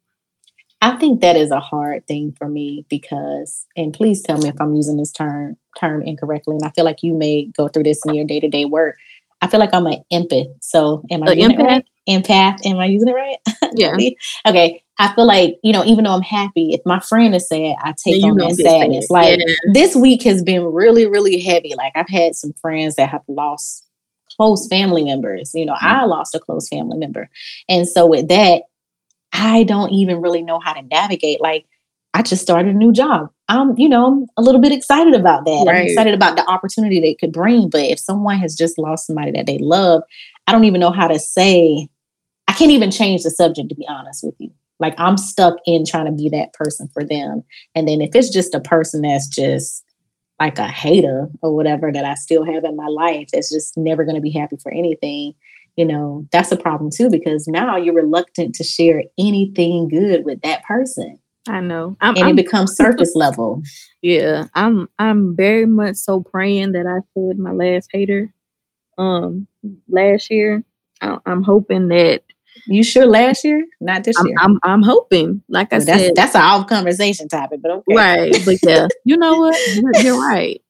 I think that is a hard thing for me because, and please tell me if I'm using this term term incorrectly. And I feel like you may go through this in your day to day work. I feel like I'm an empath. So am I using it empath? right? Empath. Am I using it right? [LAUGHS] Yeah. okay. I feel like you know, even though I'm happy, if my friend is sad, I take you on that sad. sadness. Like Yeah. this week has been really, really heavy. Like I've had some friends that have lost close family members. You know, I lost a close family member. And so with that, I don't even really know how to navigate. Like I just started a new job. I'm, you know, a little bit excited about that. I'm excited about the opportunity that it could bring. But if someone has just lost somebody that they love, I don't even know how to say, I can't even change the subject to be honest with you. Like I'm stuck in trying to be that person for them. And then if it's just a person that's just like a hater or whatever that I still have in my life that's just never going to be happy for anything, you know, that's a problem too because now you're reluctant to share anything good with that person I know. I'm, and I'm it becomes [LAUGHS] surface level. Yeah, I'm I'm very much so praying that I shed my last hater um last year. I, I'm hoping that You sure last year? Not this I'm, year. I'm I'm hoping, like I Well, that's said, that's an off conversation topic, but okay. right. But yeah, you know what? You're, you're right.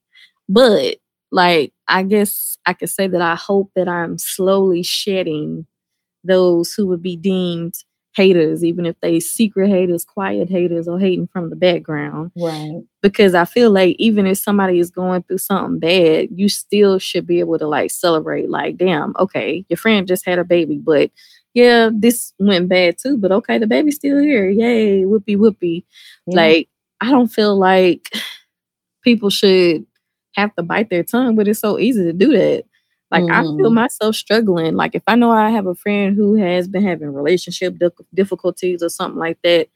But like, I guess I could say that I hope that I'm slowly shedding those who would be deemed haters, even if they secret haters, quiet haters, or hating from the background. Right. because I feel like even if somebody is going through something bad, you still should be able to like celebrate. Like, damn, okay, your friend just had a baby, but yeah, this went bad too. But okay, the baby's still here. Yay, whoopee whoopee. Yeah. Like, I don't feel like people should have to bite their tongue, but it's so easy to do that. Like I feel Mhm. myself struggling. Like if I know I have a friend who has been having relationship difficulties or something like that,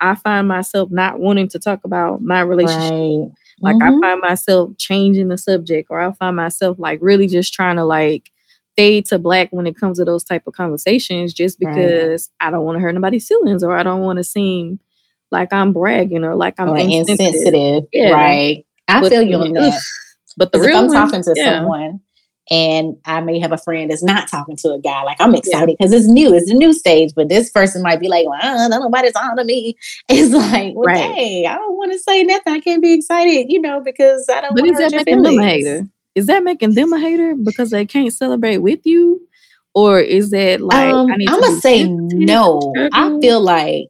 I find myself not wanting to talk about my relationship. right. Like Mhm. I find myself changing the subject, or I find myself like really just trying to like fade to black when it comes to those type of conversations, just Right. because I don't want to hurt anybody's feelings, or I don't want to seem like I'm bragging or like I'm or insensitive. insensitive. Yeah. Right. I But feel you on that. But the Because if I'm one, talking to yeah. someone and I may have a friend that's not talking to a guy, like I'm excited because it's new, it's a new stage, but this person might be like, well, uh, nobody's on to me. [LAUGHS] It's like, well, Right. hey, I don't want to say nothing. I can't be excited, you know, because I don't But want is that making them a hater? Is that making them a hater because they can't celebrate with you? Or is that like um, I I'm gonna say no. I feel like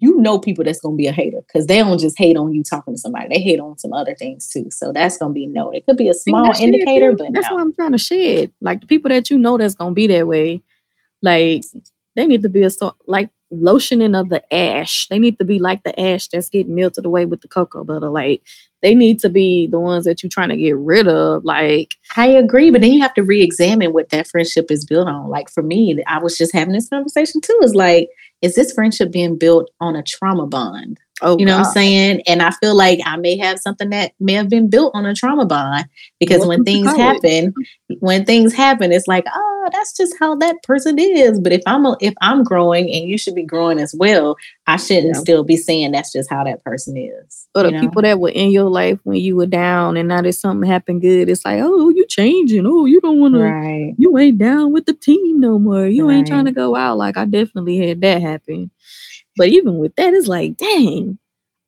you know people that's gonna be a hater because they don't just hate on you talking to somebody. They hate on some other things too. So that's gonna be no. It could be a small indicator, too. but that's no. what I'm trying to shed. Like the people that you know that's gonna be that way, like they need to be a sort like lotioning of the ash. They need to be like the ash that's getting melted away with the cocoa butter. Like they need to be the ones that you're trying to get rid of. Like I agree, but then you have to re-examine what that friendship is built on. Like for me, I was just having this conversation too. Is like, is this friendship being built on a trauma bond? Oh, you know God. what I'm saying? And I feel like I may have something that may have been built on a trauma bond because Welcome when things happen, when things happen, it's like, oh, that's just how that person is. But if I'm a, if I'm growing and you should be growing as well, I shouldn't yeah. still be saying that's just how that person is. But the know? people that were in your life when you were down and now that something happened good, it's like, oh, changing. Oh, you don't want right. to. You ain't down with the team no more. You right. ain't trying to go out. Like I definitely had that happen. But even with that, it's like, dang,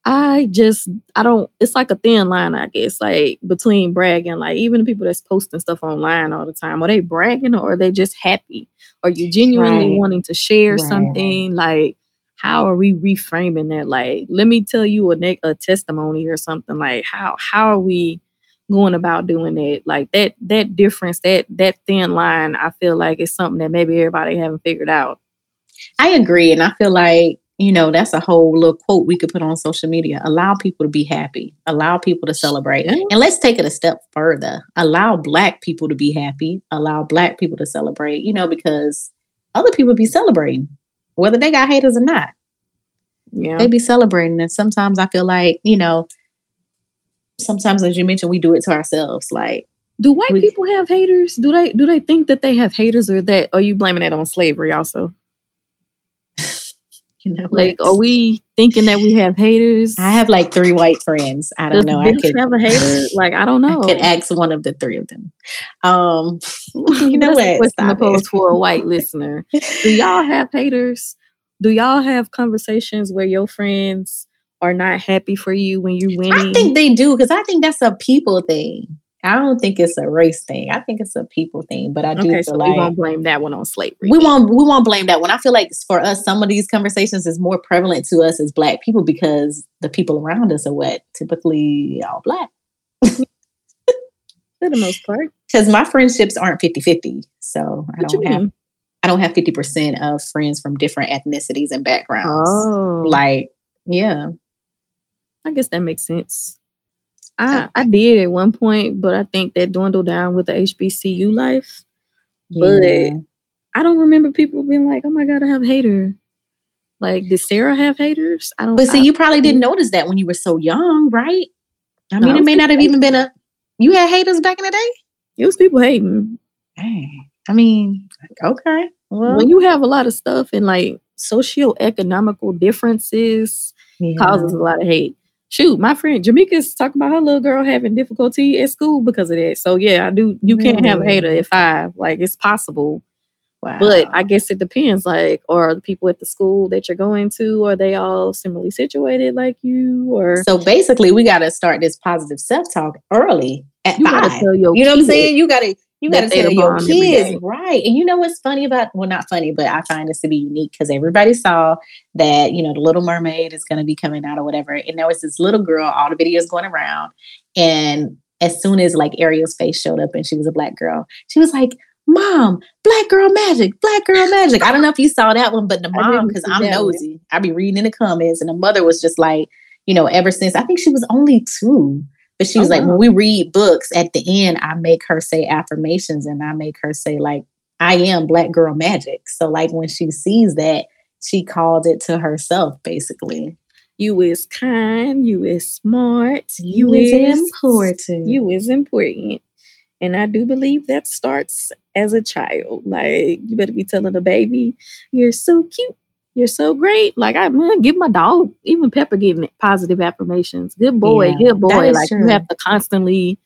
I just I don't it's like a thin line, I guess, like between bragging, like even the people that's posting stuff online all the time, are they bragging or are they just happy? Are you genuinely right. wanting to share something? Like, how are we reframing that? Like, let me tell you a, a testimony or something. Like, how how are we going about doing it? Like that that difference, that that thin line, I feel like is something that maybe everybody haven't figured out. I agree, and I feel like you know, that's a whole little quote we could put on social media. Allow people to be happy, allow people to celebrate. And let's take it a step further. Allow Black people to be happy, allow Black people to celebrate, you know, because other people be celebrating, whether they got haters or not. Yeah. They be celebrating. And sometimes I feel like, you know, sometimes as you mentioned, we do it to ourselves. Like, do white we, people have haters? Do they do they think that they have haters or that are you blaming that on slavery also? [LAUGHS] You know, like, are we thinking that we have haters? I have like three white friends. I don't Does know. I could have a hater. Like, I don't know. I could ask one of the three of them. Um, [LAUGHS] [LAUGHS] you know what? Question to pose for a white listener. Do y'all have haters? Do y'all have conversations where your friends are not happy for you when you win? I think they do because I think that's a people thing. I don't think it's a race thing. I think it's a people thing. But I do okay, feel so like we won't blame that one on slavery. We won't we won't blame that one. I feel like for us, some of these conversations is more prevalent to us as black people because the people around us are what typically all black. For the most part. [LAUGHS] Because my friendships aren't 50-50. So I don't have mean? I don't have 50% of friends from different ethnicities and backgrounds. Oh. Like, yeah. I guess that makes sense. I, uh, I did at one point, but I think that dwindled down with the HBCU life. But yeah. I don't remember people being like, "Oh my god, I have hater." Like, did Sarah have haters? I don't. But see, you probably didn't notice that when you were so young, right? I mean, no, it may not have even been a. You had haters back in the day. It was people hating. Dang. I mean, okay. Well, when you have a lot of stuff and like socio-economical differences yeah. causes a lot of hate shoot, my friend Jamaica's talking about her little girl having difficulty at school because of that. So yeah, I do. You can't mm. have a hater at five. Like it's possible. Wow. But I guess it depends. Like, are the people at the school that you're going to, are they all similarly situated like you? Or so basically, we got to start this positive self talk early at you five. you know what I'm saying? You got to you got to tell your kids, right? And you know what's funny about, well, not funny, but I find this to be unique because everybody saw that, you know, the Little Mermaid is going to be coming out or whatever. And there was this little girl, all the videos going around. And as soon as like Ariel's face showed up and she was a black girl, she was like, Mom, black girl magic, black girl magic. I don't know if you saw that one, but the mom, because I'm nosy, I be reading in the comments, and the mother was just like, you know, ever since I think she was only two but she was oh, like, wow. when we read books at the end, I make her say affirmations and I make her say, like, I am black girl magic. So, like, when she sees that, she called it to herself, basically. You is kind, you is smart, you, you is, is important. You is important. And I do believe that starts as a child. Like, you better be telling a baby, you're so cute you're so great. Like I man, give my dog, even Pepper giving it positive affirmations. Good boy, yeah, good boy. Like true. you have to constantly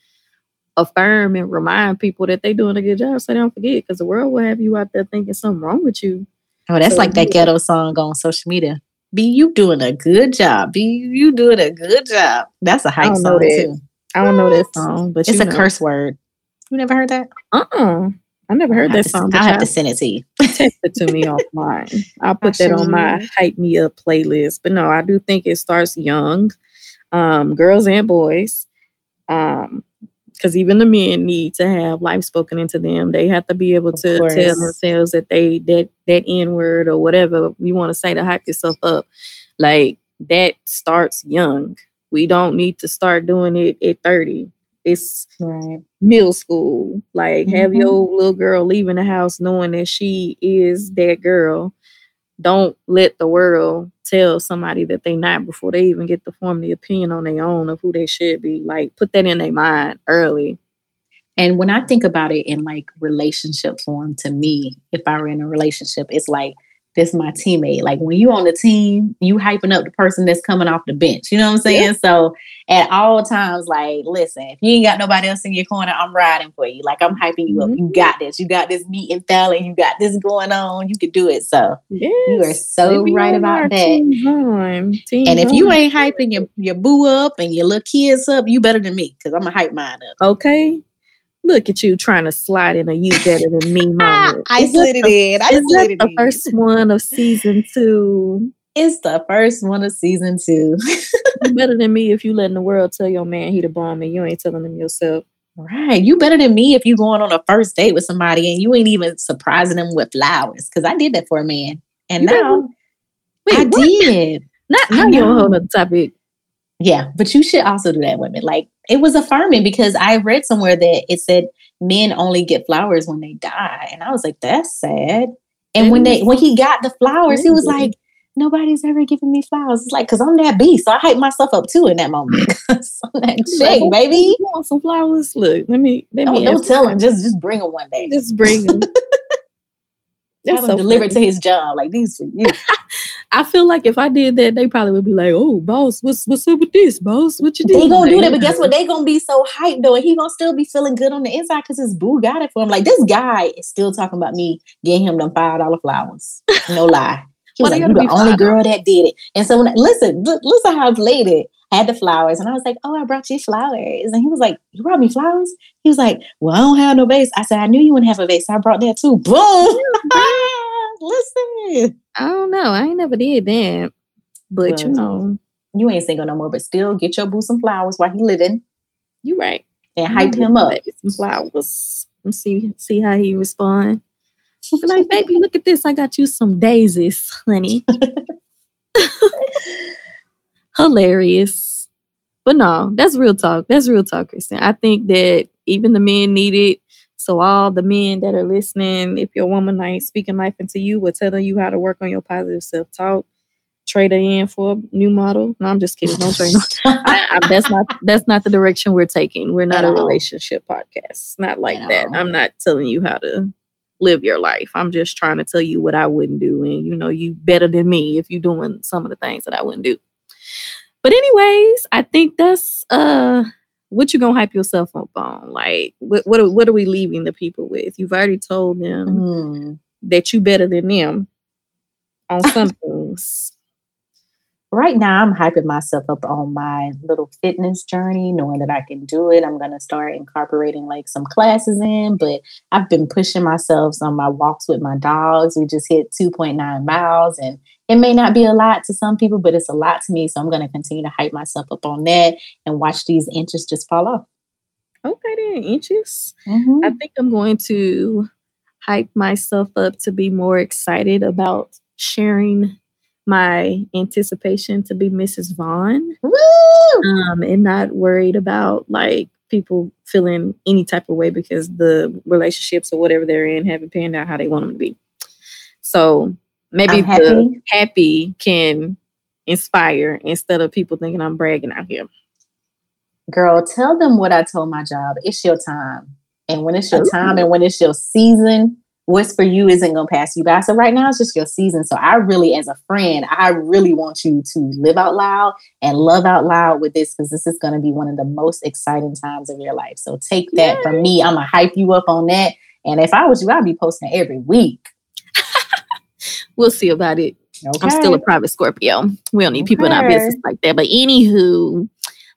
affirm and remind people that they're doing a good job so they don't forget because the world will have you out there thinking something wrong with you. Oh, that's so, like that yeah. ghetto song on social media. Be you doing a good job. Be you doing a good job. That's a hype song too. I don't know that song, but it's a know. curse word. You never heard that? Uh uh-uh. I never heard that song. I have to send it to you. [LAUGHS] text it to me offline. I'll put that on my hype me up playlist. But no, I do think it starts young, um, girls and boys. Um, because even the men need to have life spoken into them. They have to be able to tell themselves that they that that N word or whatever you want to say to hype yourself up. Like that starts young. We don't need to start doing it at 30 it's right. middle school. Like mm-hmm. have your little girl leaving the house knowing that she is that girl. Don't let the world tell somebody that they not before they even get to form the opinion on their own of who they should be. Like put that in their mind early. And when I think about it in like relationship form, to me, if I were in a relationship, it's like this my teammate. Like when you on the team, you hyping up the person that's coming off the bench. You know what I'm saying? Yeah. So at all times, like, listen, if you ain't got nobody else in your corner, I'm riding for you. Like I'm hyping you mm-hmm. up. You got this. You got this meat and failing. You got this going on. You could do it. So yes. you are so right about that. Team team and if you ain't hyping your, your boo up and your little kids up, you better than me because I'm gonna hype mine up. Okay. Look at you trying to slide in a you better than me [LAUGHS] moment. I slid it in. I is slid it the in. first one of season two? It's the first one of season two. [LAUGHS] better than me if you letting the world tell your man he the bomb and you ain't telling him yourself. Right. You better than me if you going on a first date with somebody and you ain't even surprising them with flowers. Cause I did that for a man. And you now wait, I what? did. Not now you're on the topic. Yeah, but you should also do that, women. Like it was affirming because I read somewhere that it said men only get flowers when they die. And I was like, that's sad. And when they when he got the flowers, he was like, nobody's ever given me flowers. It's like, because I'm that beast. So I hype myself up too in that moment. [LAUGHS] I'm that chick, like, baby. You want some flowers? Look, let me let me don't tell him. Just just bring them one day. Just bring them. [LAUGHS] Have so him delivered to his job. Like these for you. [LAUGHS] I feel like if I did that, they probably would be like, "Oh, boss, what's what's up with this, boss? What you doing?" They gonna do that, but guess what? They gonna be so hyped though, and he gonna still be feeling good on the inside because his boo got it for him. Like this guy is still talking about me getting him them five dollar flowers. No [LAUGHS] lie. He was like, "You the only girl that did it." And so when I, listen, listen how I played it. I had the flowers, and I was like, "Oh, I brought you flowers," and he was like, "You brought me flowers?" He was like, "Well, I don't have no vase." I said, "I knew you wouldn't have a vase. So I brought that too." Boom. [LAUGHS] listen. I don't know. I ain't never did that. But well, you know. You ain't single no more, but still get your boo some flowers while he living. You right. And hype him up. Some flowers. And see see how he respond. [LAUGHS] like, baby, look at this. I got you some daisies, honey. [LAUGHS] Hilarious. But no, that's real talk. That's real talk, Kristin. I think that even the men need it. So all the men that are listening, if your woman ain't speaking life into you we're telling you how to work on your positive self-talk, trade her in for a new model. No, I'm just kidding. Don't trade. [LAUGHS] I, I, that's not that's not the direction we're taking. We're not a relationship podcast. It's not like that. I'm not telling you how to live your life. I'm just trying to tell you what I wouldn't do, and you know you better than me if you're doing some of the things that I wouldn't do. But anyways, I think that's uh what you gonna hype yourself up on? Like, what what are, what are we leaving the people with? You've already told them mm. that you better than them on [LAUGHS] some things. Right now, I'm hyping myself up on my little fitness journey, knowing that I can do it. I'm gonna start incorporating like some classes in, but I've been pushing myself on my walks with my dogs. We just hit 2.9 miles, and it may not be a lot to some people, but it's a lot to me. So I'm going to continue to hype myself up on that and watch these inches just fall off. Okay, then inches. Mm-hmm. I think I'm going to hype myself up to be more excited about sharing my anticipation to be Mrs. Vaughn. Um, and not worried about like people feeling any type of way because the relationships or whatever they're in haven't panned out how they want them to be. So maybe happy. the happy can inspire instead of people thinking I'm bragging out here. Girl, tell them what I told my job. It's your time. And when it's your time and when it's your season, what's for you isn't going to pass you by. So right now it's just your season. So I really, as a friend, I really want you to live out loud and love out loud with this because this is going to be one of the most exciting times of your life. So take that Yay. from me. I'm going to hype you up on that. And if I was you, I'd be posting every week we'll see about it. Okay. I'm still a private Scorpio. We don't need okay. people in our business like that. But anywho,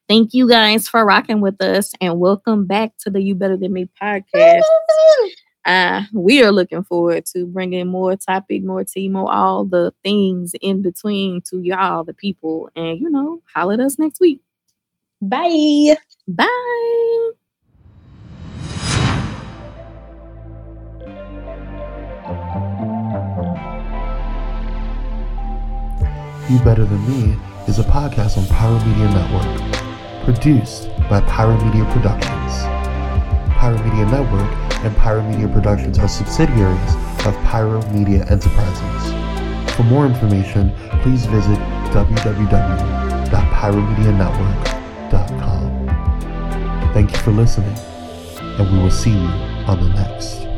thank you guys for rocking with us and welcome back to the You Better Than Me podcast. Uh, we are looking forward to bringing more topic, more tea, more all the things in between to y'all, the people. And, you know, holler at us next week. Bye. Bye. You Better Than Me is a podcast on Pyro Media Network, produced by Pyro Media Productions. Pyro Media Network and Pyro Media Productions are subsidiaries of Pyro Media Enterprises. For more information, please visit www.pyromedianetwork.com. Thank you for listening, and we will see you on the next.